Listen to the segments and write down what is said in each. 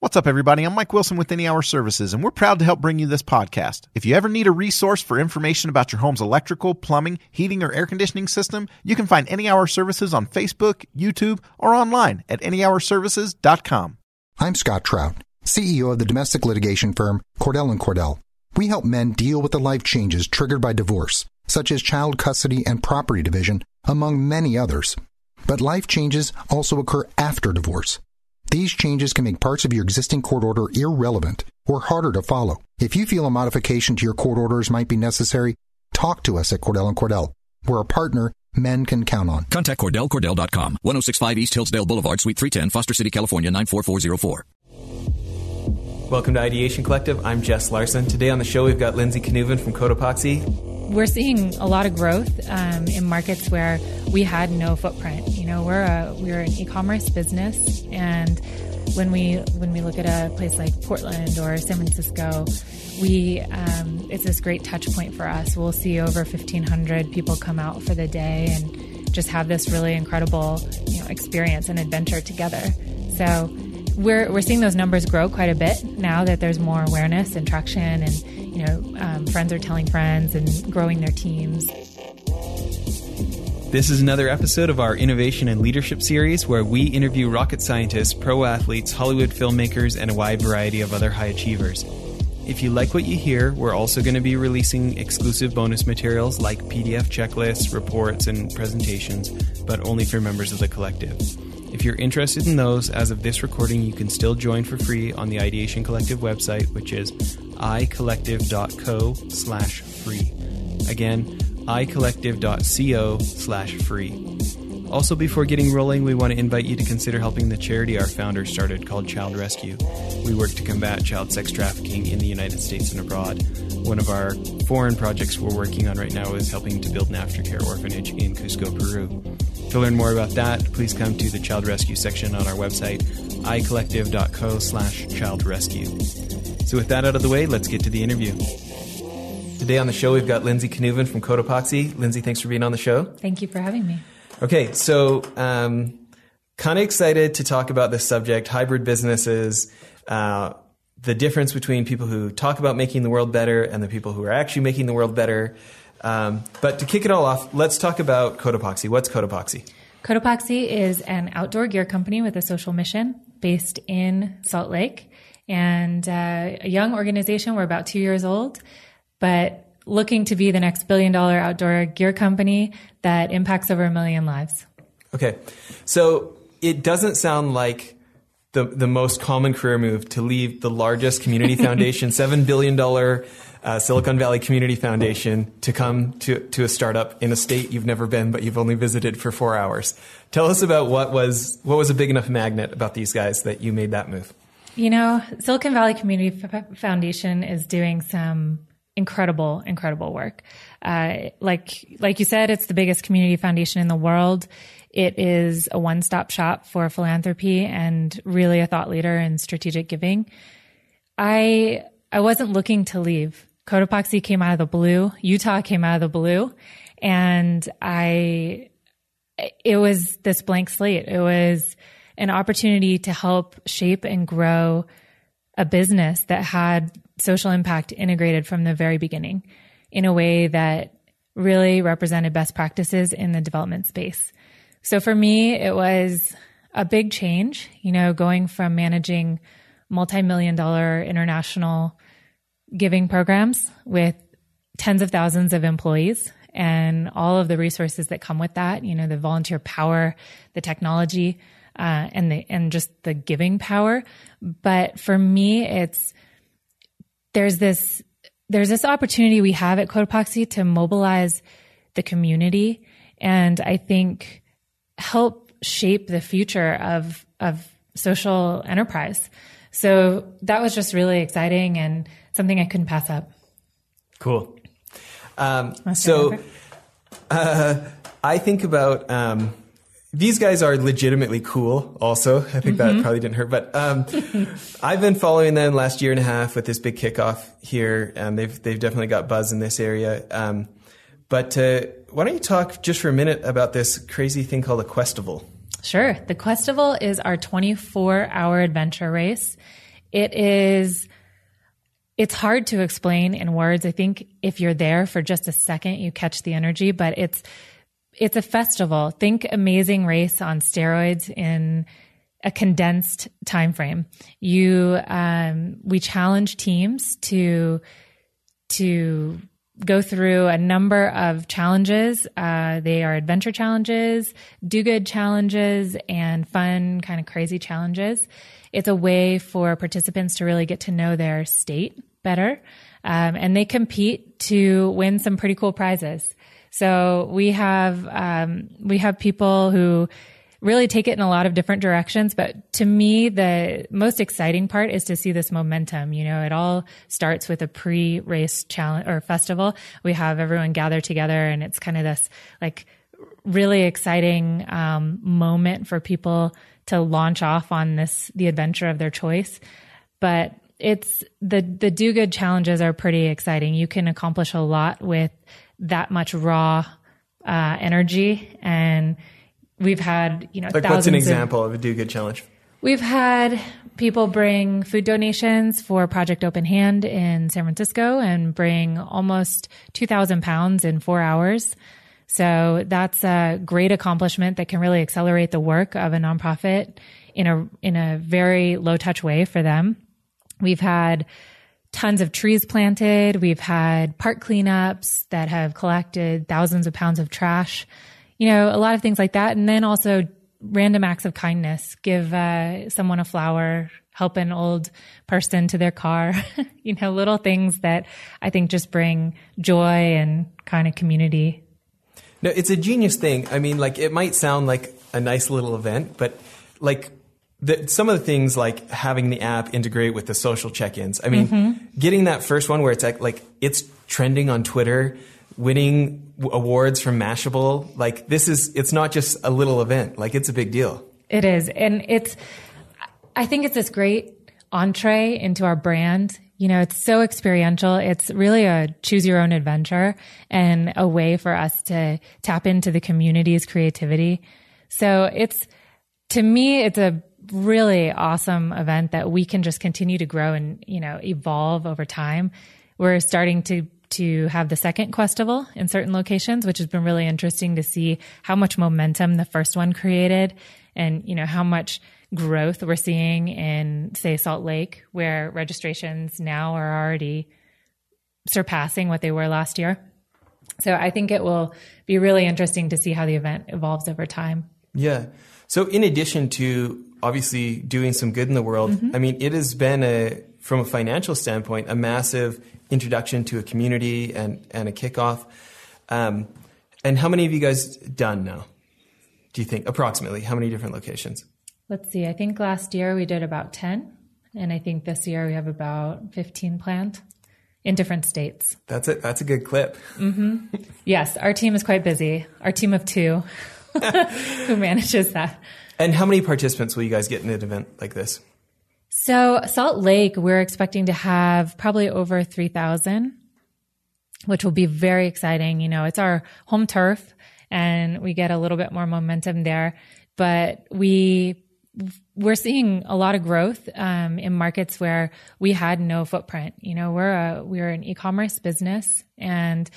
What's up, everybody? I'm Mike Wilson with Any Hour Services, and we're proud to help bring you this podcast. If you ever need a resource for information about your home's electrical, plumbing, heating, or air conditioning system, you can find Any Hour Services on Facebook, YouTube, or online at anyhourservices.com. I'm Scott Trout, CEO of the domestic litigation firm Cordell and Cordell. We help men deal with the life changes triggered by divorce, such as child custody and property division, among many others. But life changes also occur after divorce. These changes can make parts of your existing court order irrelevant or harder to follow. If you feel a modification to your court orders might be necessary, talk to us at Cordell and Cordell. We're a partner men can count on. Contact CordellCordell.com, 1065 East Hillsdale Boulevard, Suite 310, Foster City, California, 94404. Welcome to Ideation Collective. I'm Jess Larson. Today on the show, we've got Lindsay Kneuven from Cotopaxi. We're seeing a lot of growth um, in markets where we had no footprint. You know, we're a we're an e-commerce business, and when we when we look at a place like Portland or San Francisco, we um, it's this great touch point for us. We'll see over 1,500 people come out for the day and just have this really incredible you know experience and adventure together. So we're we're seeing those numbers grow quite a bit now that there's more awareness and traction, and you know, um, friends are telling friends and growing their teams. This is another episode of our Innovation and Leadership series where we interview rocket scientists, pro athletes, Hollywood filmmakers, and a wide variety of other high achievers. If you like what you hear, we're also going to be releasing exclusive bonus materials like PDF checklists, reports, and presentations, but only for members of the collective. If you're interested in those, as of this recording, you can still join for free on the Ideation Collective website, which is icollective.co slash free. Again, icollective.co slash free. Also, before getting rolling, we want to invite you to consider helping the charity our founders started called Child Rescue. We work to combat child sex trafficking in the United States and abroad. One of our foreign projects we're working on right now is helping to build an aftercare orphanage in Cusco, Peru. To learn more about that, please come to the Child Rescue section on our website, icollective.co slash child rescue. So with that out of the way, let's get to the interview. Today on the show, we've got Lindsay Kneuven from Cotopaxi. Lindsay, thanks for being on the show. Thank you for having me. Okay, so um, kind of excited to talk about this subject hybrid businesses, uh, the difference between people who talk about making the world better and the people who are actually making the world better. Um, but to kick it all off, let's talk about Cotopaxi. What's Cotopaxi? Cotopaxi is an outdoor gear company with a social mission based in Salt Lake and uh, a young organization. We're about two years old, but looking to be the next billion dollar outdoor gear company that impacts over a million lives. Okay. So it doesn't sound like the, the most common career move to leave the largest community foundation, $7 billion uh, Silicon Valley Community Foundation, to come to, to a startup in a state you've never been, but you've only visited for four hours. Tell us about what was, what was a big enough magnet about these guys that you made that move. You know, Silicon Valley Community F- Foundation is doing some incredible, incredible work. Uh, like, like you said, it's the biggest community foundation in the world. It is a one-stop shop for philanthropy and really a thought leader in strategic giving. I, I wasn't looking to leave. Cotopaxi came out of the blue. Utah came out of the blue. And I, it was this blank slate. It was an opportunity to help shape and grow a business that had social impact integrated from the very beginning in a way that really represented best practices in the development space. So for me, it was a big change, you know, going from managing multi-million dollar international giving programs with tens of thousands of employees and all of the resources that come with that, you know, the volunteer power, the technology, uh, and the and just the giving power. But for me, it's there's this there's this opportunity we have at Cotopaxi to mobilize the community, and I think help shape the future of of social enterprise. So that was just really exciting and something I couldn't pass up. Cool. Um, so uh, I think about um, these guys are legitimately cool. Also, I think mm-hmm. that probably didn't hurt. But um, I've been following them last year and a half with this big kickoff here, and they've they've definitely got buzz in this area. Um, but uh, why don't you talk just for a minute about this crazy thing called a Questival? Sure. The Questival is our 24 hour adventure race. It is, it's hard to explain in words. I think if you're there for just a second, you catch the energy, but it's, it's a festival. Think amazing race on steroids in a condensed time frame. You, um, we challenge teams to, to go through a number of challenges. Uh, they are adventure challenges, do good challenges, and fun, kind of crazy challenges. It's a way for participants to really get to know their state better. Um, and they compete to win some pretty cool prizes. So we have, um, we have people who really take it in a lot of different directions. But to me, the most exciting part is to see this momentum. You know, it all starts with a pre race challenge or festival. We have everyone gather together and it's kind of this like really exciting um, moment for people to launch off on this, the adventure of their choice. But it's the, the do good challenges are pretty exciting. You can accomplish a lot with that much raw uh, energy and We've had, you know, like what's an example of, of a do good challenge? We've had people bring food donations for Project Open Hand in San Francisco and bring almost 2,000 pounds in four hours. So that's a great accomplishment that can really accelerate the work of a nonprofit in a, in a very low touch way for them. We've had tons of trees planted. We've had park cleanups that have collected thousands of pounds of trash you know, a lot of things like that. And then also random acts of kindness, give uh, someone a flower, help an old person to their car, you know, little things that I think just bring joy and kind of community. No, it's a genius thing. I mean, like, it might sound like a nice little event, but like, the, some of the things like having the app integrate with the social check-ins. I mean, mm-hmm. getting that first one where it's like, like it's trending on Twitter winning awards from Mashable. Like this is, it's not just a little event. Like it's a big deal. It is. And it's, I think it's this great entree into our brand. You know, it's so experiential. It's really a choose your own adventure and a way for us to tap into the community's creativity. So it's, to me, it's a really awesome event that we can just continue to grow and, you know, evolve over time. We're starting to to have the second Questival in certain locations, which has been really interesting to see how much momentum the first one created and, you know, how much growth we're seeing in, say, Salt Lake, where registrations now are already surpassing what they were last year. So I think it will be really interesting to see how the event evolves over time. Yeah. So in addition to obviously doing some good in the world, mm-hmm. I mean, it has been a, from a financial standpoint, a massive introduction to a community and, and a kickoff. Um, and how many have you guys done now? Do you think approximately how many different locations? Let's see. I think last year we did about 10. And I think this year we have about 15 planned in different states. That's it. That's a good clip. Mm-hmm. Yes. Our team is quite busy. Our team of two who manages that. And how many participants will you guys get in an event like this? So Salt Lake, we're expecting to have probably over 3,000, which will be very exciting. You know, it's our home turf and we get a little bit more momentum there, but we, we're seeing a lot of growth um, in markets where we had no footprint. You know, we're a we're an e-commerce business, and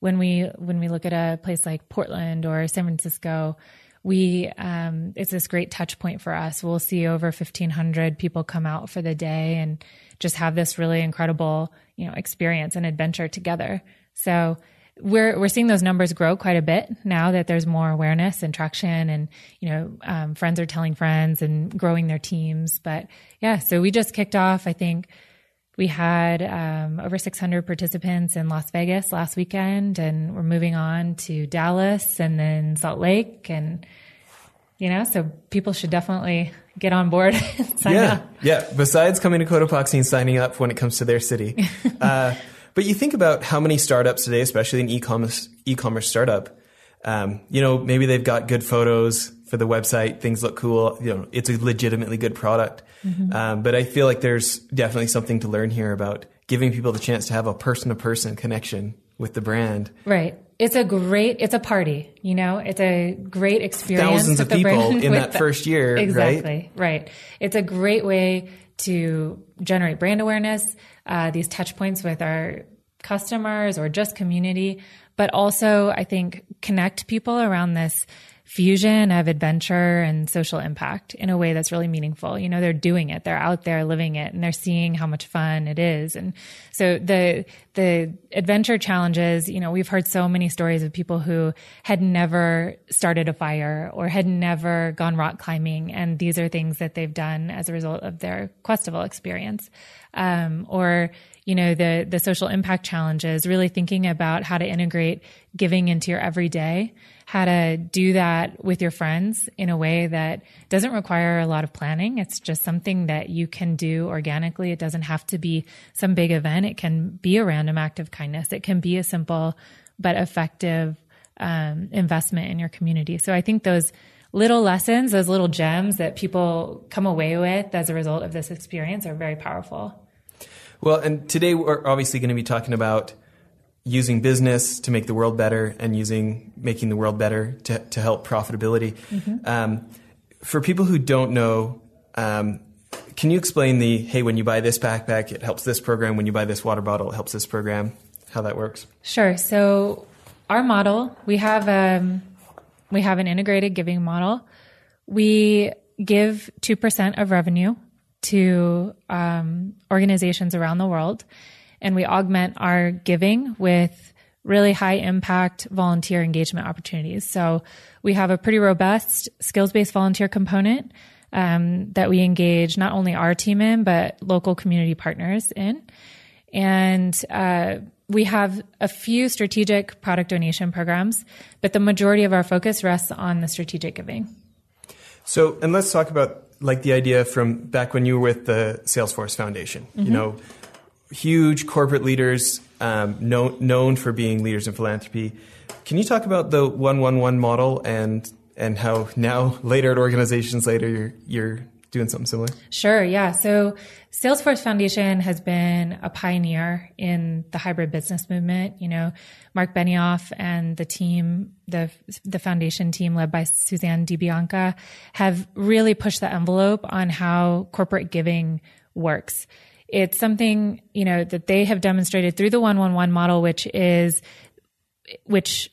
when we when we look at a place like Portland or San Francisco, we um, it's this great touch point for us. We'll see over 1,500 people come out for the day and just have this really incredible, you know, experience and adventure together. So we're we're seeing those numbers grow quite a bit now that there's more awareness and traction, and you know, um, friends are telling friends and growing their teams. But yeah, so we just kicked off. I think we had um, over 600 participants in Las Vegas last weekend, and we're moving on to Dallas and then Salt Lake, and you know, so people should definitely get on board and sign yeah, up. Yeah, besides coming to Cotopaxi and signing up when it comes to their city. uh, but you think about how many startups today, especially an e-commerce e-commerce startup, um, you know, maybe they've got good photos for the website, things look cool. You know, it's a legitimately good product. Mm-hmm. Um, but I feel like there's definitely something to learn here about giving people the chance to have a person to person connection with the brand. Right. it's a great, it's a party, you know, it's a great experience. Thousands of people in that the- first year, right? Exactly, right? It's a great way to generate brand awareness, uh, these touch points with our customers or just community, but also I think connect people around this fusion of adventure and social impact in a way that's really meaningful. You know, they're doing it, they're out there living it, and they're seeing how much fun it is. And so the the adventure challenges, you know, we've heard so many stories of people who had never started a fire or had never gone rock climbing, and these are things that they've done as a result of their Questival experience. Um, or you know the the social impact challenges really thinking about how to integrate giving into your everyday how to do that with your friends in a way that doesn't require a lot of planning. It's just something that you can do organically. It doesn't have to be some big event. It can be a random act of kindness. It can be a simple but effective um, investment in your community. So i think those little lessons those little gems that people come away with as a result of this experience are very powerful. Well, and today we're obviously going to be talking about using business to make the world better and using making the world better to, to help profitability. Um, for people who don't know, um, can you explain the hey, when you buy this backpack, it helps this program. When you buy this water bottle, it helps this program. How that works? Sure. So our model, we have um, we have an integrated giving model. We give two percent of revenue to um, organizations around the world, and we augment our giving with really high impact volunteer engagement opportunities. So we have a pretty robust skills based volunteer component um, that we engage not only our team in, but local community partners in. And uh, we have a few strategic product donation programs, but the majority of our focus rests on the strategic giving. So, and let's talk about like the idea from back when you were with the Salesforce Foundation. You know, huge corporate leaders um, known known for being leaders in philanthropy. Can you talk about the one one one model and and how now later at organizations later you're you're doing something similar? Sure, yeah. So Salesforce Foundation has been a pioneer in the hybrid business movement. You know, Mark Benioff and the team, the the foundation team led by Suzanne DiBianca, have really pushed the envelope on how corporate giving works. It's something, you know, that they have demonstrated through the 111 model, which is which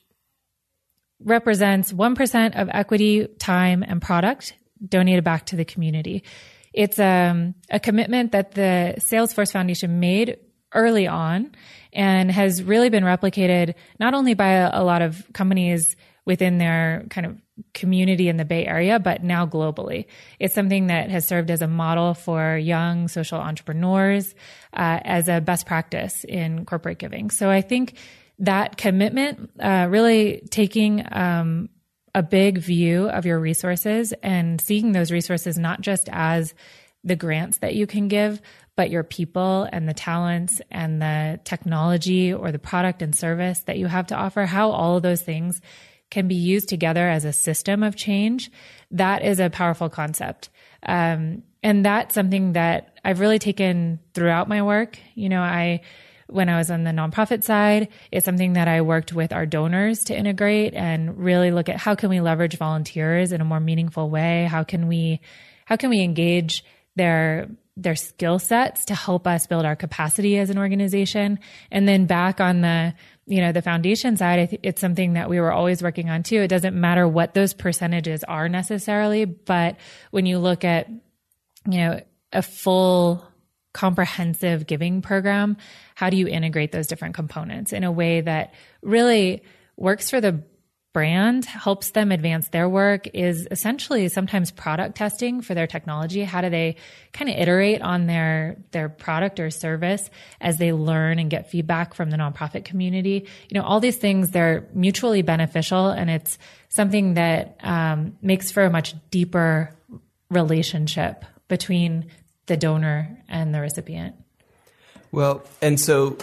represents 1% of equity, time, and product donated back to the community. It's um, a commitment that the Salesforce Foundation made early on and has really been replicated not only by a, a lot of companies within their kind of community in the Bay Area, but now globally. It's something that has served as a model for young social entrepreneurs uh, as a best practice in corporate giving. So I think that commitment, uh, really taking um, a big view of your resources and seeing those resources not just as the grants that you can give, but your people and the talents and the technology or the product and service that you have to offer, how all of those things can be used together as a system of change. That is a powerful concept. Um, and that's something that I've really taken throughout my work. You know, I, when I was on the nonprofit side, it's something that I worked with our donors to integrate and really look at how can we leverage volunteers in a more meaningful way? How can we, how can we engage their their skill sets to help us build our capacity as an organization and then back on the you know the foundation side it's something that we were always working on too. It doesn't matter what those percentages are necessarily but when you look at you know a full comprehensive giving program how do you integrate those different components in a way that really works for the brand helps them advance their work is essentially sometimes product testing for their technology. How do they kind of iterate on their their product or service as they learn and get feedback from the nonprofit community? You know all these things they're mutually beneficial and it's something that um, makes for a much deeper relationship between the donor and the recipient. Well, and so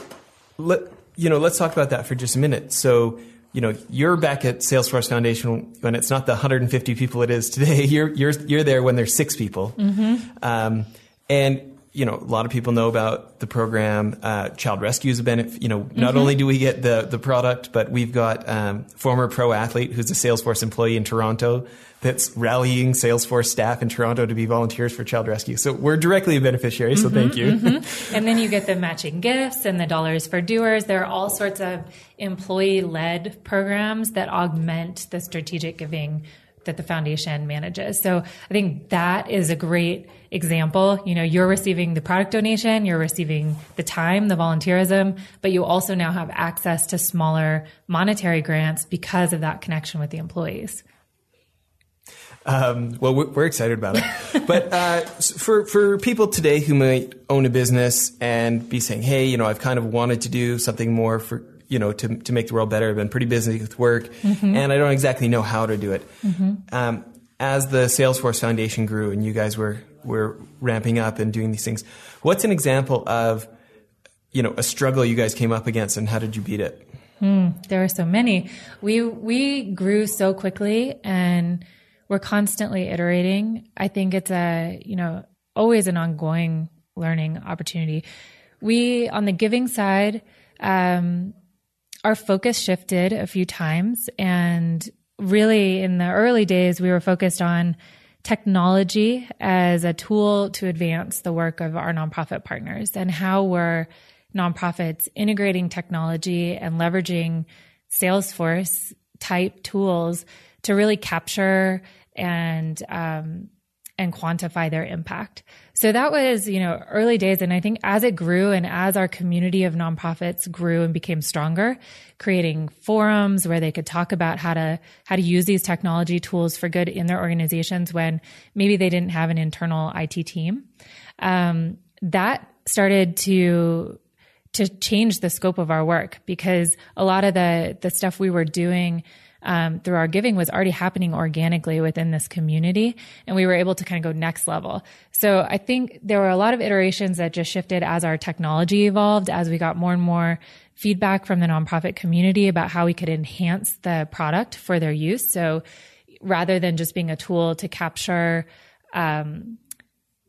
let you know, let's talk about that for just a minute. So, you know, you're back at Salesforce Foundation when it's not the 150 people it is today. You're you're you're there when there's six people, um, and you know, a lot of people know about the program. Uh, Child Rescue is a benefit. You know, mm-hmm. not only do we get the the product, but we've got um, former pro athlete who's a Salesforce employee in Toronto that's rallying Salesforce staff in Toronto to be volunteers for Child Rescue. So we're directly a beneficiary. So mm-hmm, thank you. Mm-hmm. and then you get the matching gifts and the dollars for doers. There are all sorts of employee led programs that augment the strategic giving that the foundation manages. So I think that is a great example. You know, you're receiving the product donation, you're receiving the time, the volunteerism, but you also now have access to smaller monetary grants because of that connection with the employees. Um, well, we're excited about it. but uh, for for people today who might own a business and be saying, "Hey, you know, I've kind of wanted to do something more for you know to to make the world better. I've been pretty busy with work, mm-hmm. and I don't exactly know how to do it." Mm-hmm. Um, as the Salesforce Foundation grew and you guys were were ramping up and doing these things, what's an example of you know a struggle you guys came up against, and how did you beat it? Mm, there are so many. We we grew so quickly and we're constantly iterating. I think it's a, you know, always an ongoing learning opportunity. We, on the giving side, um, our focus shifted a few times. And really, in the early days, we were focused on technology as a tool to advance the work of our nonprofit partners and how we're nonprofits integrating technology and leveraging Salesforce type tools to really capture and um, and quantify their impact. So that was, you know, early days. And I think as it grew and as our community of nonprofits grew and became stronger, creating forums where they could talk about how to, how to use these technology tools for good in their organizations when maybe they didn't have an internal IT team. Um, that started to, to change the scope of our work because a lot of the, the stuff we were doing um, through our giving was already happening organically within this community. And we were able to kind of go next level. So I think there were a lot of iterations that just shifted as our technology evolved, as we got more and more feedback from the nonprofit community about how we could enhance the product for their use. So rather than just being a tool to capture, um,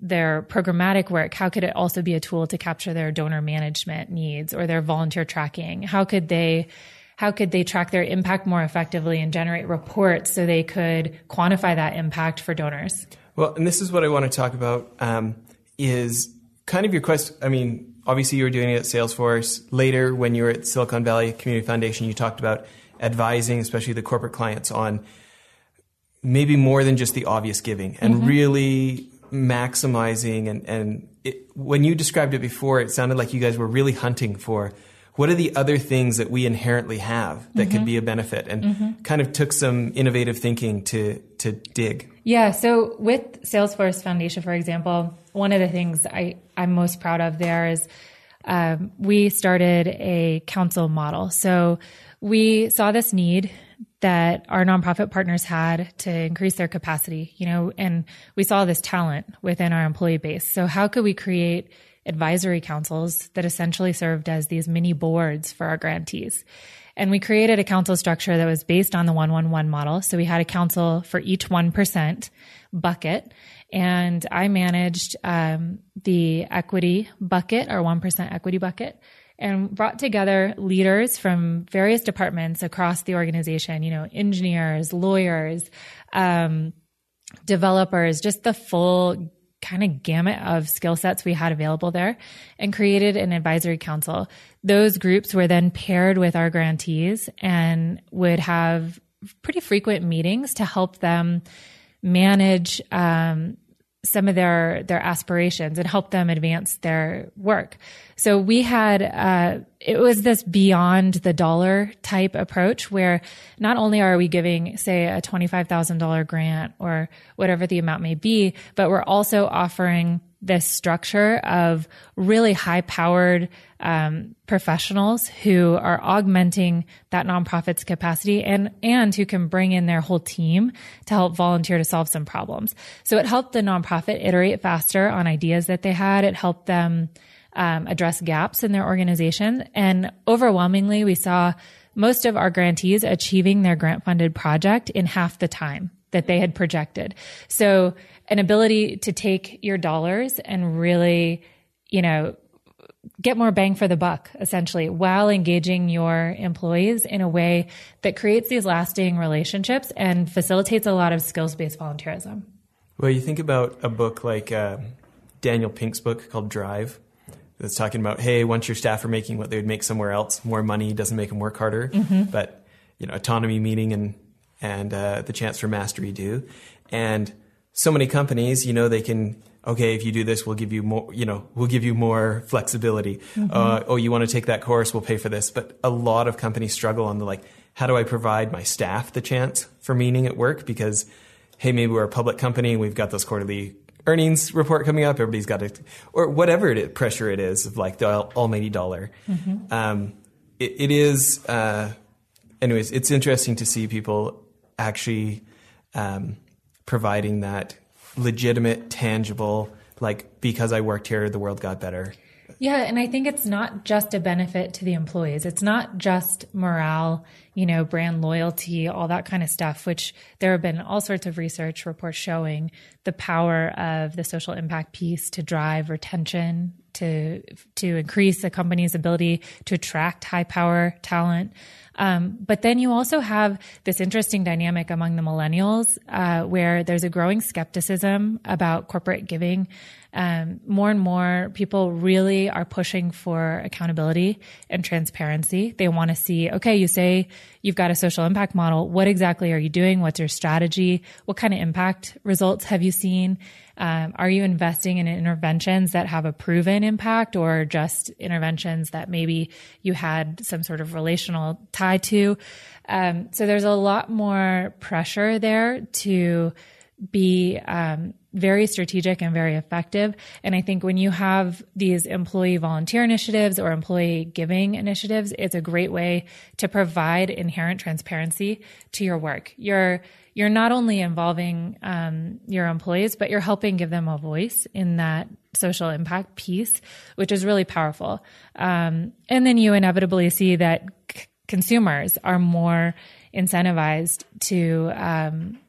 their programmatic work, how could it also be a tool to capture their donor management needs or their volunteer tracking? How could they how could they track their impact more effectively and generate reports so they could quantify that impact for donors? Well, and this is what I want to talk about um, is kind of your quest. I mean, obviously you were doing it at Salesforce. Later, when you were at Silicon Valley Community Foundation, you talked about advising, especially the corporate clients, on maybe more than just the obvious giving and mm-hmm. really maximizing and, and it, when you described it before, it sounded like you guys were really hunting for what are the other things that we inherently have that mm-hmm. could be a benefit and mm-hmm. kind of took some innovative thinking to to dig yeah so with salesforce foundation for example one of the things i i'm most proud of there is um, we started a council model so we saw this need that our nonprofit partners had to increase their capacity you know and we saw this talent within our employee base so how could we create advisory councils that essentially served as these mini boards for our grantees. And we created a council structure that was based on the 111 model. So we had a council for each 1% bucket. And I managed um, the equity bucket, our 1% equity bucket, and brought together leaders from various departments across the organization, you know, engineers, lawyers, um, developers, just the full kind of gamut of skill sets we had available there and created an advisory council. Those groups were then paired with our grantees and would have pretty frequent meetings to help them manage um, some of their their aspirations and help them advance their work. So we had uh, it was this beyond the dollar type approach where not only are we giving say a twenty five thousand dollar grant or whatever the amount may be, but we're also offering this structure of really high powered um, professionals who are augmenting that nonprofit's capacity and and who can bring in their whole team to help volunteer to solve some problems. So it helped the nonprofit iterate faster on ideas that they had. It helped them um, address gaps in their organization, and overwhelmingly, we saw most of our grantees achieving their grant funded project in half the time that they had projected. So an ability to take your dollars and really you know, get more bang for the buck essentially while engaging your employees in a way that creates these lasting relationships and facilitates a lot of skills based volunteerism. Well, you think about a book like uh, Daniel Pink's book called Drive. That's talking about, hey, once your staff are making what they would make somewhere else, more money doesn't make them work harder, mm-hmm. but you know, autonomy, meaning, and and uh, the chance for mastery do. And so many companies, you know, they can okay, if you do this, we'll give you more, you know, we'll give you more flexibility. Mm-hmm. Uh, oh, you want to take that course? We'll pay for this. But a lot of companies struggle on the like, how do I provide my staff the chance for meaning at work? Because, hey, maybe we're a public company and we've got this quarterly earnings report coming up. Everybody's got to, or whatever it is, pressure it is of like the almighty dollar. Mm-hmm. Um, it, it is, uh, anyways, it's interesting to see people actually um, providing that legitimate, tangible, like because I worked here, the world got better. Yeah, and I think it's not just a benefit to the employees. It's not just morale, you know, brand loyalty, all that kind of stuff, which there have been all sorts of research reports showing the power of the social impact piece to drive retention, to to increase a company's ability to attract high power talent. Um, but then you also have this interesting dynamic among the millennials uh, where there's a growing skepticism about corporate giving. Um, more and more people really are pushing for accountability and transparency. They want to see, okay, you say you've got a social impact model. What exactly are you doing? What's your strategy? What kind of impact results have you seen? Um, are you investing in interventions that have a proven impact or just interventions that maybe you had some sort of relational tie to? Um, so there's a lot more pressure there to be um, very strategic and very effective. And I think when you have these employee volunteer initiatives or employee giving initiatives, it's a great way to provide inherent transparency to your work. You're you're not only involving um, your employees, but you're helping give them a voice in that social impact piece, which is really powerful. Um, and then you inevitably see that c- consumers are more incentivized to um,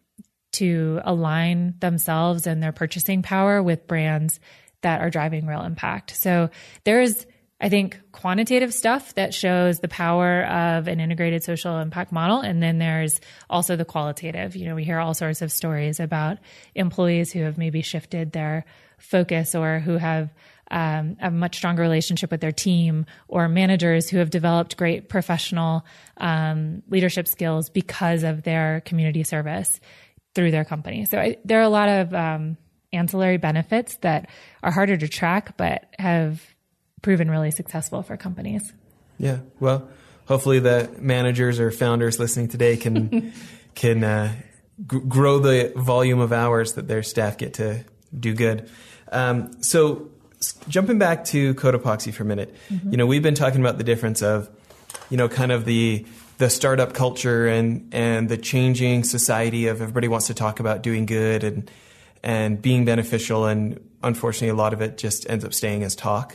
to align themselves and their purchasing power with brands that are driving real impact. So there's I think quantitative stuff that shows the power of an integrated social impact model. And then there's also the qualitative. You know, we hear all sorts of stories about employees who have maybe shifted their focus or who have um, a much stronger relationship with their team or managers who have developed great professional um, leadership skills because of their community service through their company. So I, there are a lot of um, ancillary benefits that are harder to track, but have proven really successful for companies. Yeah. Well, hopefully the managers or founders listening today can can uh, g- grow the volume of hours that their staff get to do good. Um, so jumping back to Cotopaxi for a minute, mm-hmm. you know, we've been talking about the difference of, you know, kind of the the startup culture and and the changing society of everybody wants to talk about doing good and and being beneficial and unfortunately a lot of it just ends up staying as talk.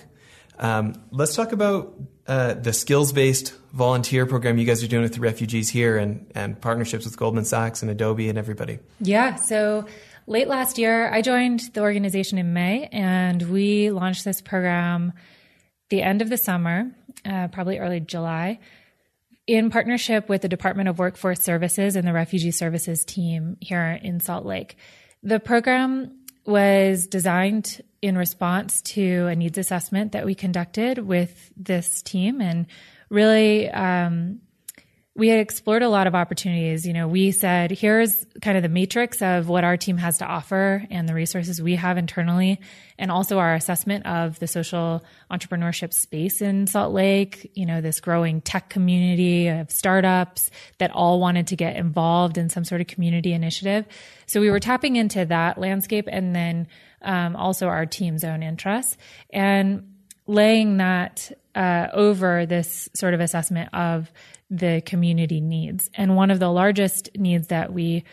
Um, let's talk about uh, the skills based volunteer program you guys are doing with the refugees here and, and partnerships with Goldman Sachs and Adobe and everybody. Yeah. So late last year, I joined the organization in May and we launched this program the end of the summer, uh, probably early July, in partnership with the Department of Workforce Services and the Refugee Services team here in Salt Lake. The program was designed in response to a needs assessment that we conducted with this team and really um, we had explored a lot of opportunities. You know, we said, here's kind of the matrix of what our team has to offer and the resources we have internally, and also our assessment of the social entrepreneurship space in Salt Lake, you know, this growing tech community of startups that all wanted to get involved in some sort of community initiative. So we were tapping into that landscape and then um, also our team's own interests and laying that uh, over this sort of assessment of the community needs. And one of the largest needs that we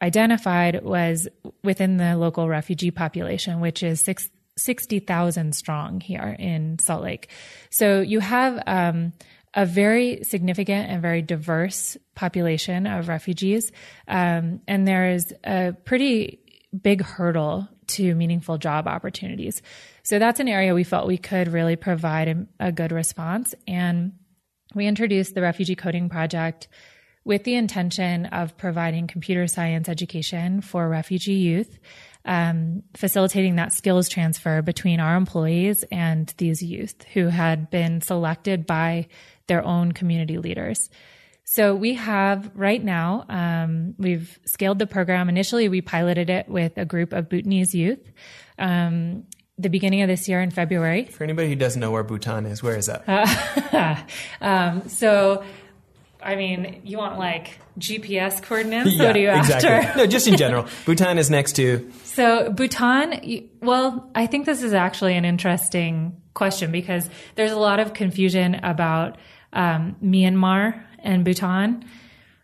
identified was within the local refugee population, which is six, 60,000 strong here in Salt Lake. So you have um, a very significant and very diverse population of refugees. Um, and there is a pretty big hurdle to meaningful job opportunities. So that's an area we felt we could really provide a, a good response. And we introduced the Refugee Coding Project with the intention of providing computer science education for refugee youth, um, facilitating that skills transfer between our employees and these youth who had been selected by their own community leaders. So we have right now, um, we've scaled the program. Initially, we piloted it with a group of Bhutanese youth. Um, the beginning of this year in February. For anybody who doesn't know where Bhutan is, where is that? um, so, I mean, you want like GPS coordinates? yeah, what are you exactly. after? no, just in general. Bhutan is next to. So Bhutan, well, I think this is actually an interesting question because there's a lot of confusion about um, Myanmar and Bhutan,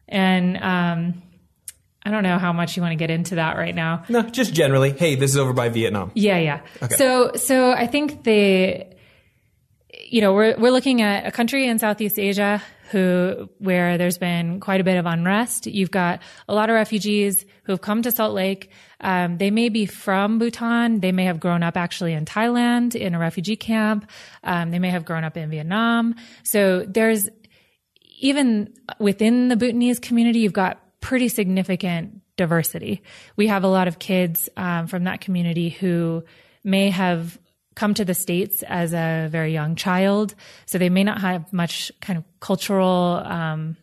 and um, I don't know how much you want to get into that right now. No, just generally. Hey, this is over by Vietnam. Yeah, yeah. So, so I think the, you know, we're we're looking at a country in Southeast Asia who where there's been quite a bit of unrest. You've got a lot of refugees who have come to Salt Lake. Um, they may be from Bhutan. They may have grown up actually in Thailand in a refugee camp. Um, they may have grown up in Vietnam. So there's even within the Bhutanese community, you've got pretty significant diversity. We have a lot of kids um, from that community who may have come to the states as a very young child, so they may not have much kind of cultural. Um,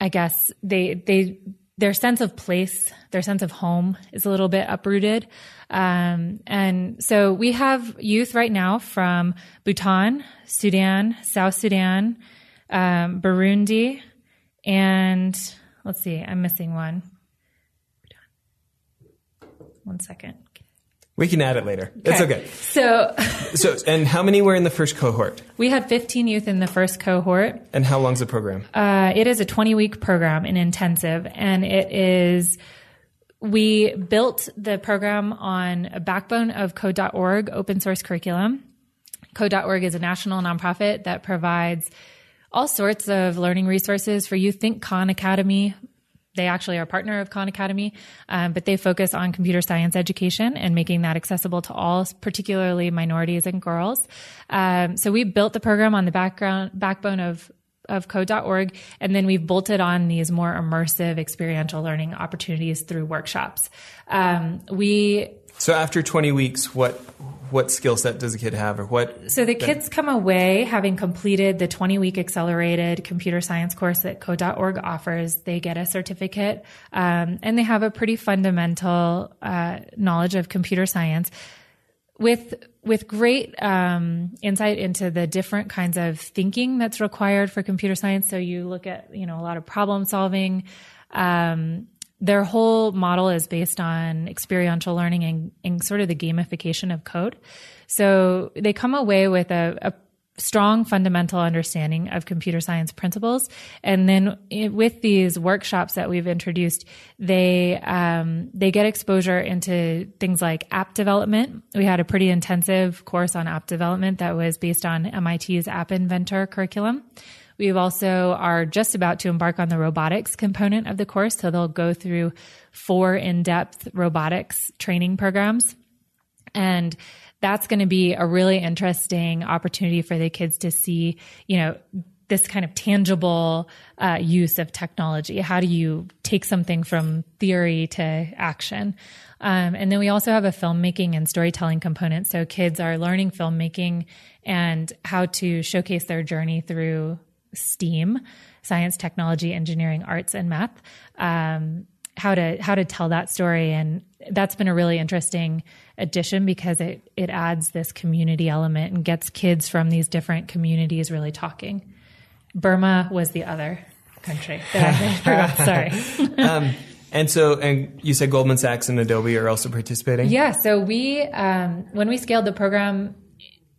I guess they they their sense of place, their sense of home is a little bit uprooted. Um, and so we have youth right now from Bhutan, Sudan, South Sudan, um, Burundi, and let's see, I'm missing one. One second. We can add it later. It's okay. So So, and how many were in the first cohort? we had 15 youth in the first cohort. And how long's the program? Uh, it is a 20 week program in intensive, and it is. We built the program on a backbone of Code.org open source curriculum. Code.org is a national nonprofit that provides all sorts of learning resources for you. Think Khan Academy. They actually are a partner of Khan Academy, um, but they focus on computer science education and making that accessible to all, particularly minorities and girls. Um, so we built the program on the background backbone of of code.org and then we've bolted on these more immersive experiential learning opportunities through workshops um, we So after 20 weeks, what what skill set does a kid have or what? So the kids come away having completed the 20 week accelerated computer science course that code.org offers. They get a certificate, um, and they have a pretty fundamental uh, knowledge of computer science with with great um, insight into the different kinds of thinking that's required for computer science. So you look at you know a lot of problem solving. Um, their whole model is based on experiential learning and, and sort of the gamification of code. So they come away with a, a strong fundamental understanding of computer science principles. And then it, with these workshops that we've introduced, they um, they get exposure into things like app development. We had a pretty intensive course on app development that was based on MIT's App Inventor curriculum. We also are just about to embark on the robotics component of the course. So they'll go through four in-depth robotics training programs. And that's going to be a really interesting opportunity for the kids to see, you know, this kind of tangible uh, use of technology. How do you take something from theory to action? Um, and then we also have a filmmaking and storytelling component. So kids are learning filmmaking and how to showcase their journey through STEAM, science, technology, engineering, arts, and math. Um, how to how to tell that story, and that's been a really interesting addition because it it adds this community element and gets kids from these different communities really talking. Burma was the other country that I forgot. Sorry. Um, and so, and you said Goldman Sachs and Adobe are also participating. Yeah. So we, um, when we scaled the program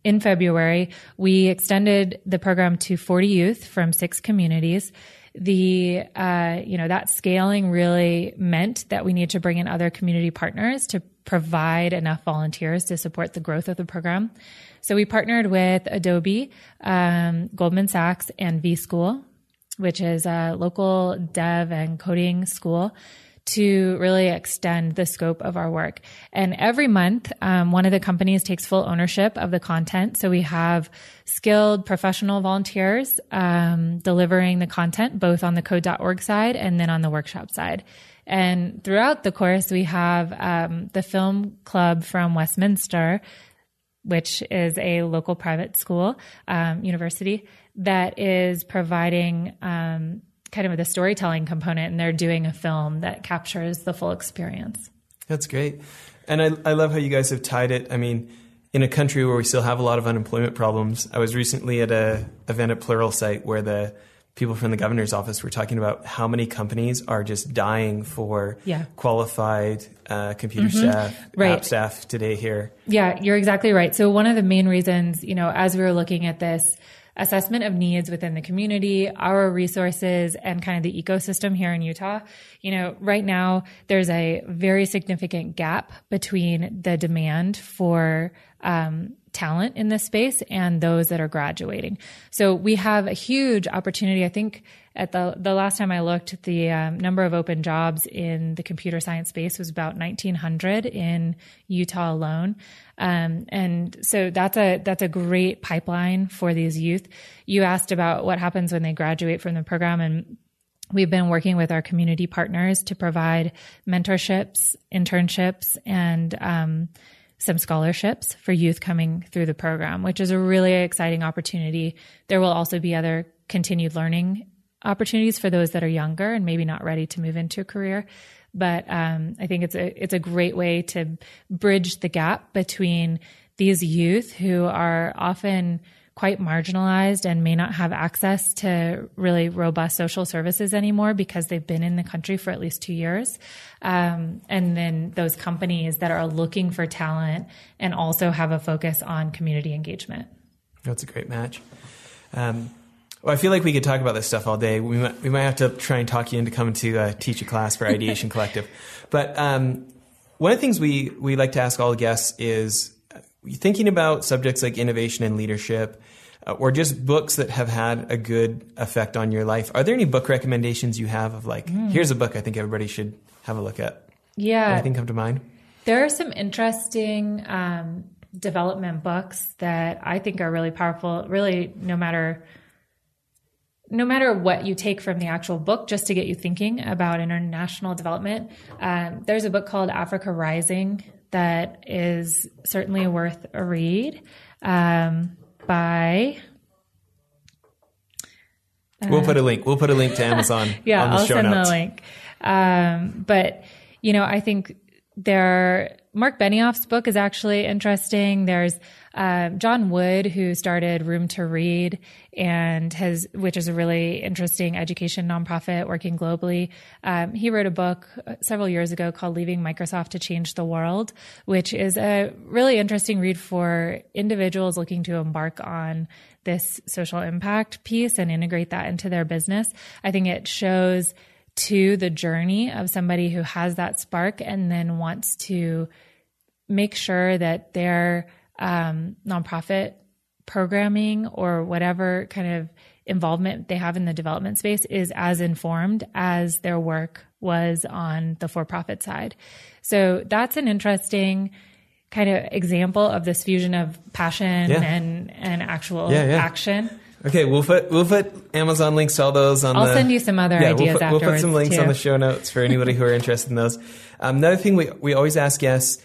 in February, we extended the program to 40 youth from six communities. The, uh, you know, that scaling really meant that we need to bring in other community partners to provide enough volunteers to support the growth of the program. So we partnered with Adobe, um, Goldman Sachs, and V School, which is a local dev and coding school to really extend the scope of our work. And every month, um, one of the companies takes full ownership of the content. So we have skilled professional volunteers um, delivering the content both on the code.org side and then on the workshop side. And throughout the course, we have um, the film club from Westminster which is a local private school, um, university that is providing um, kind of the storytelling component, and they're doing a film that captures the full experience. That's great, and I I love how you guys have tied it. I mean. In a country where we still have a lot of unemployment problems, I was recently at a event at Pluralsight where the people from the governor's office were talking about how many companies are just dying for yeah. qualified uh, computer mm-hmm. staff, right. app staff today here. Yeah, you're exactly right. So one of the main reasons, you know, as we were looking at this assessment of needs within the community, our resources, and kind of the ecosystem here in Utah, you know, right now there's a very significant gap between the demand for um, talent in this space and those that are graduating. So we have a huge opportunity. I think at the the last time I looked, the um, number of open jobs in the computer science space was about 1,900 in Utah alone. Um, and so that's a that's a great pipeline for these youth. You asked about what happens when they graduate from the program, and We've been working with our community partners to provide mentorships, internships, and um, some scholarships for youth coming through the program, which is a really exciting opportunity. There will also be other continued learning opportunities for those that are younger and maybe not ready to move into a career. But um, I think it's a it's a great way to bridge the gap between these youth who are often quite marginalized and may not have access to really robust social services anymore because they've been in the country for at least two years. Um, and then those companies that are looking for talent and also have a focus on community engagement. That's a great match. Um, well, I feel like we could talk about this stuff all day. We might, we might have to try and talk you into coming to uh, teach a class for Ideation Collective. But um, one of the things we, we like to ask all guests is thinking about subjects like innovation and leadership, uh, or just books that have had a good effect on your life. Are there any book recommendations you have of like, mm. here's a book I think everybody should have a look at? Yeah. Anything come to mind? There are some interesting um, development books that I think are really powerful. Really, no matter no matter what you take from the actual book, just to get you thinking about international development. Um, there's a book called Africa Rising that is certainly worth a read um, by. Uh, we'll put a link. We'll put a link to Amazon. yeah, on the I'll show send notes. the link. Um, but you know, I think there. Mark Benioff's book is actually interesting. There's uh, John Wood, who started Room to Read and has, which is a really interesting education nonprofit working globally. Um, he wrote a book several years ago called Leaving Microsoft to Change the World, which is a really interesting read for individuals looking to embark on this social impact piece and integrate that into their business. I think it shows to the journey of somebody who has that spark and then wants to make sure that they're um, nonprofit programming or whatever kind of involvement they have in the development space is as informed as their work was on the for profit side. So that's an interesting kind of example of this fusion of passion yeah. and, and actual yeah, yeah. action. Okay, we'll put we'll put Amazon links to all those on. I'll the, send you some other yeah, ideas we'll put, afterwards. We'll put some links too. on the show notes for anybody who are interested in those. Um, another thing we we always ask guests.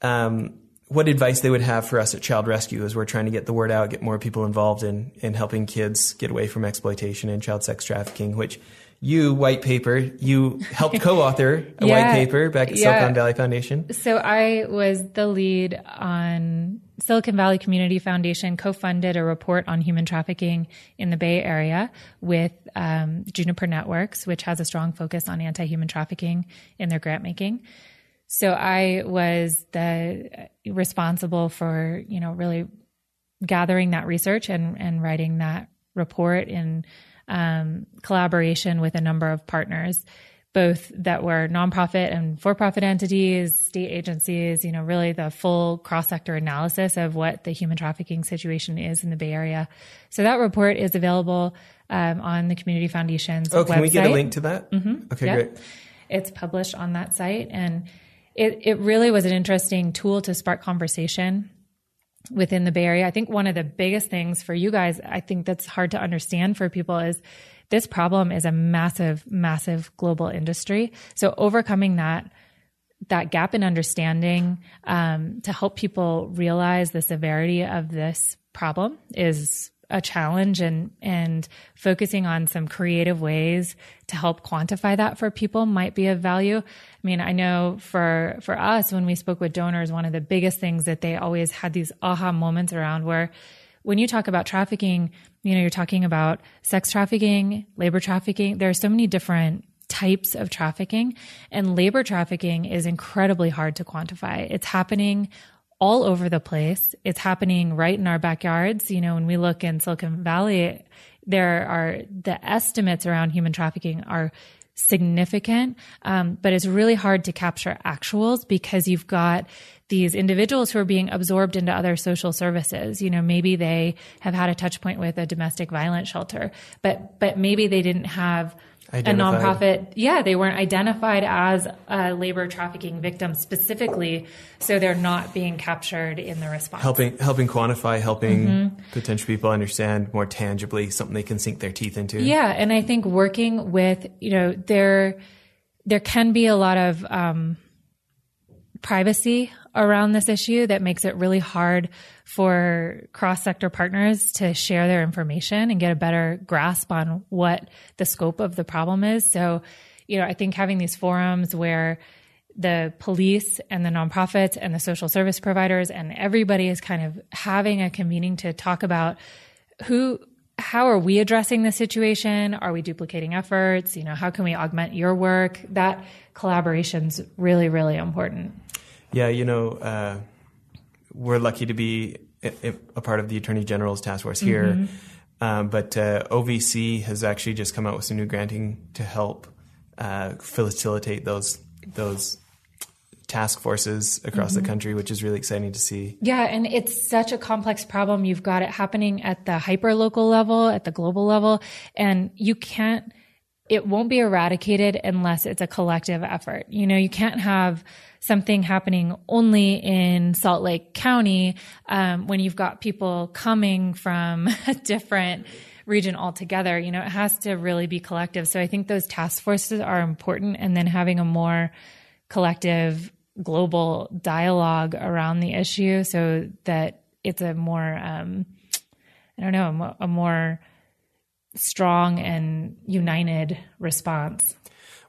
Um, what advice they would have for us at Child Rescue as we're trying to get the word out, get more people involved in in helping kids get away from exploitation and child sex trafficking, which you white paper you helped co-author a yeah, white paper back at yeah. Silicon Valley Foundation. So I was the lead on Silicon Valley Community Foundation co-funded a report on human trafficking in the Bay Area with um, Juniper Networks, which has a strong focus on anti-human trafficking in their grant making. So I was the responsible for, you know, really gathering that research and, and writing that report in um, collaboration with a number of partners, both that were nonprofit and for-profit entities, state agencies, you know, really the full cross-sector analysis of what the human trafficking situation is in the Bay Area. So that report is available um, on the Community Foundation's oh, can website. we get a link to that? Mm-hmm. Okay, yep. great it's published on that site. And it, it really was an interesting tool to spark conversation within the Bay Area. I think one of the biggest things for you guys, I think that's hard to understand for people is this problem is a massive, massive global industry. So overcoming that, that gap in understanding um, to help people realize the severity of this problem is a challenge and and focusing on some creative ways to help quantify that for people might be of value. I mean, I know for for us when we spoke with donors, one of the biggest things that they always had these aha moments around where when you talk about trafficking, you know, you're talking about sex trafficking, labor trafficking. There are so many different types of trafficking and labor trafficking is incredibly hard to quantify. It's happening all over the place. It's happening right in our backyards. You know, when we look in Silicon Valley, there are the estimates around human trafficking are significant, um, but it's really hard to capture actuals because you've got these individuals who are being absorbed into other social services. You know, maybe they have had a touch point with a domestic violence shelter, but but maybe they didn't have Identified. a nonprofit. Yeah, they weren't identified as a labor trafficking victim specifically, so they're not being captured in the response. Helping, helping quantify, helping mm-hmm. potential people understand more tangibly something they can sink their teeth into. Yeah, and I think working with you know there there can be a lot of um, privacy around this issue that makes it really hard for cross sector partners to share their information and get a better grasp on what the scope of the problem is. So, you know, I think having these forums where the police and the nonprofits and the social service providers and everybody is kind of having a convening to talk about who how are we addressing the situation? Are we duplicating efforts? You know, how can we augment your work? That collaboration's really, really important. Yeah, you know, uh, we're lucky to be a, a, part of the Attorney General's task force here. Mm-hmm. Um, but uh, OVC has actually just come out with some new granting to help uh, facilitate those those task forces across mm-hmm. the country, which is really exciting to see. Yeah, and it's such a complex problem. You've got it happening at the hyper local level, at the global level, and you can't. It won't be eradicated unless it's a collective effort. You know, you can't have something happening only in Salt Lake County um, when you've got people coming from a different region altogether. You know, it has to really be collective. So I think those task forces are important, and then having a more collective global dialogue around the issue so that it's a more um, I don't know a more strong and united response.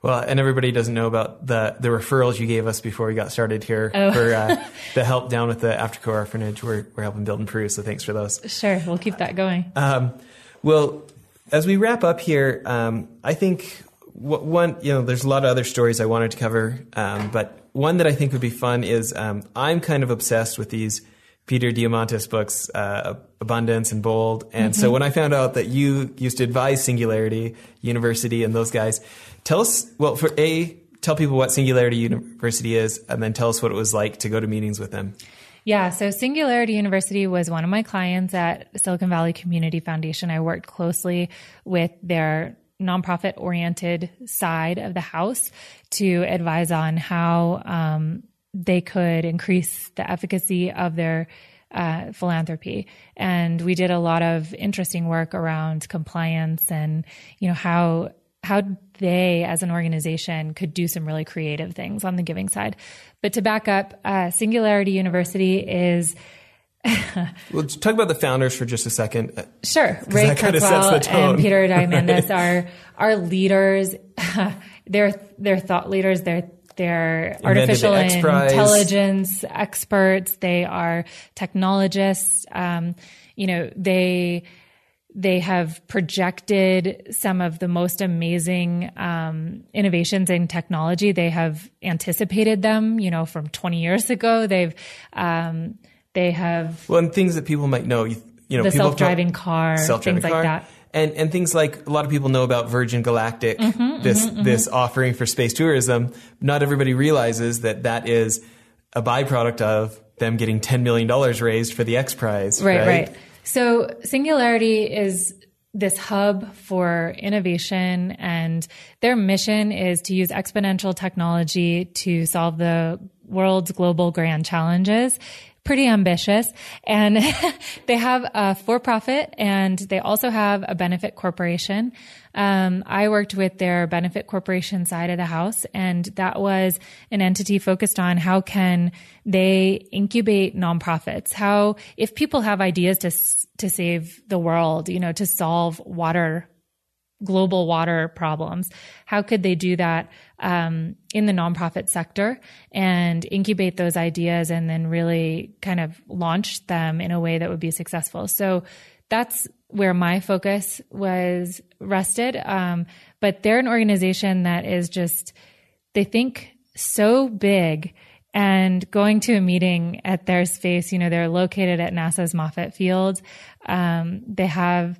Well, and everybody doesn't know about the the referrals you gave us before we got started here oh. for uh, the help down with the aftercare orphanage. We're we're helping build and Peru, so thanks for those. Sure, we'll keep that going. Um, well, as we wrap up here, um, I think what, one you know there's a lot of other stories I wanted to cover, um, but one that I think would be fun is um, I'm kind of obsessed with these Peter Diamandis books, uh, Abundance and Bold. And mm-hmm. so when I found out that you used to advise Singularity University and those guys, tell us, well, for A, tell people what Singularity University is, and then tell us what it was like to go to meetings with them. Yeah, so Singularity University was one of my clients at Silicon Valley Community Foundation. I worked closely with their nonprofit oriented side of the house to advise on how um, they could increase the efficacy of their uh, philanthropy. And we did a lot of interesting work around compliance and, you know, how how they as an organization could do some really creative things on the giving side. But to back up, uh, Singularity University is well, talk about the founders for just a second. Sure, Ray Kurzweil and Peter Diamandis are are leaders. they're they're thought leaders. They're they're artificial intelligence experts. They are technologists. Um, you know, they they have projected some of the most amazing um, innovations in technology. They have anticipated them. You know, from 20 years ago. They've um, they have well, and things that people might know. You, you know, the self-driving car, self-driving things car. like that and and things like a lot of people know about Virgin Galactic, mm-hmm, this mm-hmm, this mm-hmm. offering for space tourism. Not everybody realizes that that is a byproduct of them getting ten million dollars raised for the X Prize. Right, right, right. So Singularity is this hub for innovation and their mission is to use exponential technology to solve the world's global grand challenges pretty ambitious and they have a for profit and they also have a benefit corporation. Um, I worked with their benefit corporation side of the house and that was an entity focused on how can they incubate nonprofits? How, if people have ideas to, to save the world, you know, to solve water global water problems. How could they do that um, in the nonprofit sector and incubate those ideas and then really kind of launch them in a way that would be successful? So that's where my focus was rested. Um, but they're an organization that is just, they think so big and going to a meeting at their space, you know, they're located at NASA's Moffett Field. Um, they have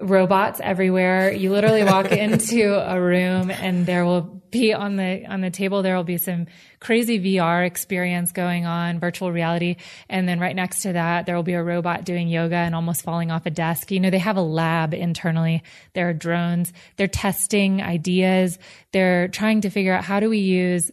robots everywhere. You literally walk into a room and there will be on the on the table there will be some crazy VR experience going on, virtual reality, and then right next to that there will be a robot doing yoga and almost falling off a desk. You know, they have a lab internally. There are drones. They're testing ideas. They're trying to figure out how do we use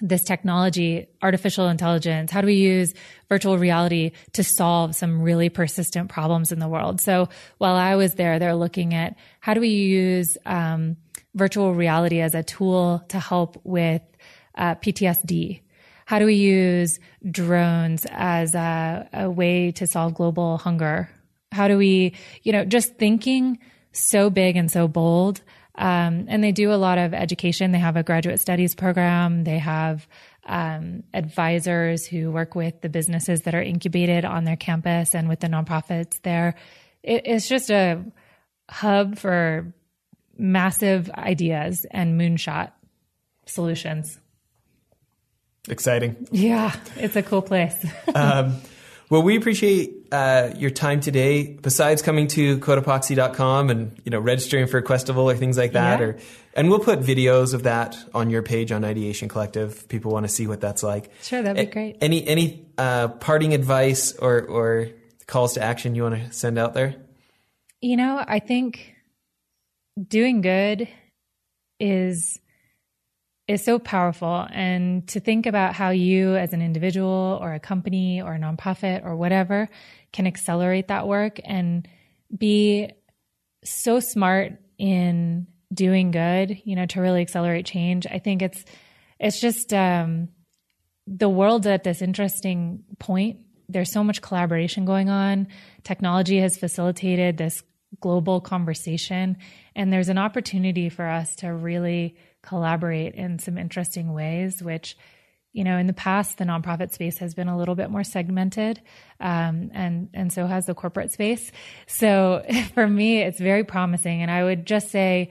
this technology, artificial intelligence? How do we use virtual reality to solve some really persistent problems in the world? So while I was there, they're looking at how do we use um, virtual reality as a tool to help with uh, PTSD? How do we use drones as a, a way to solve global hunger? How do we, you know, just thinking so big and so bold um, and they do a lot of education. They have a graduate studies program. They have um, advisors who work with the businesses that are incubated on their campus and with the nonprofits there. It, it's just a hub for massive ideas and moonshot solutions. Exciting. Yeah, it's a cool place. um, well, we appreciate uh, your time today. Besides coming to cotopaxi.com and you know registering for a Questival or things like that, yeah. or and we'll put videos of that on your page on Ideation Collective. People want to see what that's like. Sure, that'd be great. Any any uh, parting advice or or calls to action you want to send out there? You know, I think doing good is is so powerful. And to think about how you, as an individual or a company or a nonprofit or whatever, can accelerate that work and be so smart in doing good, you know, to really accelerate change. I think it's, it's just, um, the world at this interesting point. There's so much collaboration going on. Technology has facilitated this global conversation, and there's an opportunity for us to really collaborate in some interesting ways, which you know, in the past, the nonprofit space has been a little bit more segmented, um, and and so has the corporate space. So for me, it's very promising. And I would just say,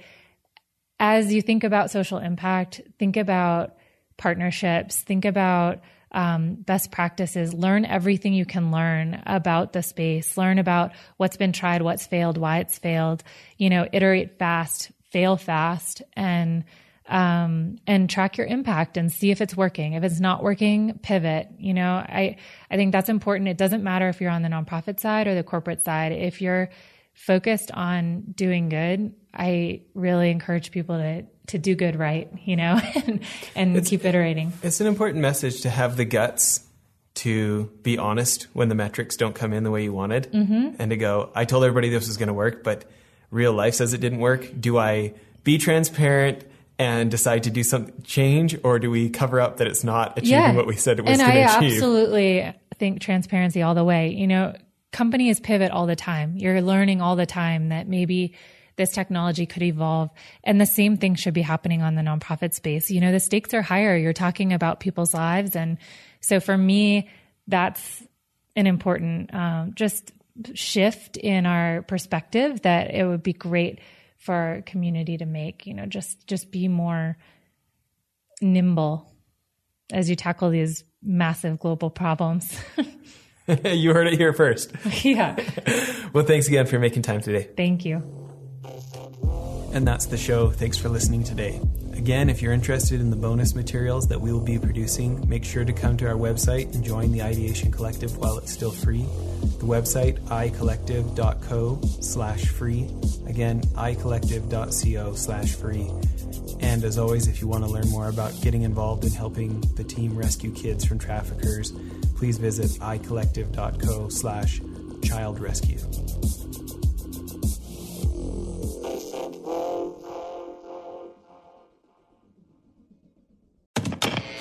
as you think about social impact, think about partnerships, think about um, best practices. Learn everything you can learn about the space. Learn about what's been tried, what's failed, why it's failed. You know, iterate fast, fail fast, and um, and track your impact and see if it's working. If it's not working, pivot. You know, I, I think that's important. It doesn't matter if you're on the nonprofit side or the corporate side. If you're focused on doing good, I really encourage people to, to do good right, you know, and, and keep iterating. It's an important message to have the guts to be honest when the metrics don't come in the way you wanted mm-hmm. and to go, I told everybody this was going to work, but real life says it didn't work. Do I be transparent? and decide to do some change, or do we cover up that it's not achieving yeah. what we said it was going to achieve? And I absolutely think transparency all the way. You know, companies pivot all the time. You're learning all the time that maybe this technology could evolve. And the same thing should be happening on the nonprofit space. You know, the stakes are higher. You're talking about people's lives. And so for me, that's an important um, just shift in our perspective that it would be great for our community to make you know just just be more nimble as you tackle these massive global problems you heard it here first yeah well thanks again for making time today thank you and that's the show thanks for listening today Again, if you're interested in the bonus materials that we will be producing, make sure to come to our website and join the Ideation Collective while it's still free. The website icollective.co slash free. Again, icollective.co slash free. And as always, if you want to learn more about getting involved in helping the team rescue kids from traffickers, please visit icollective.co slash child rescue.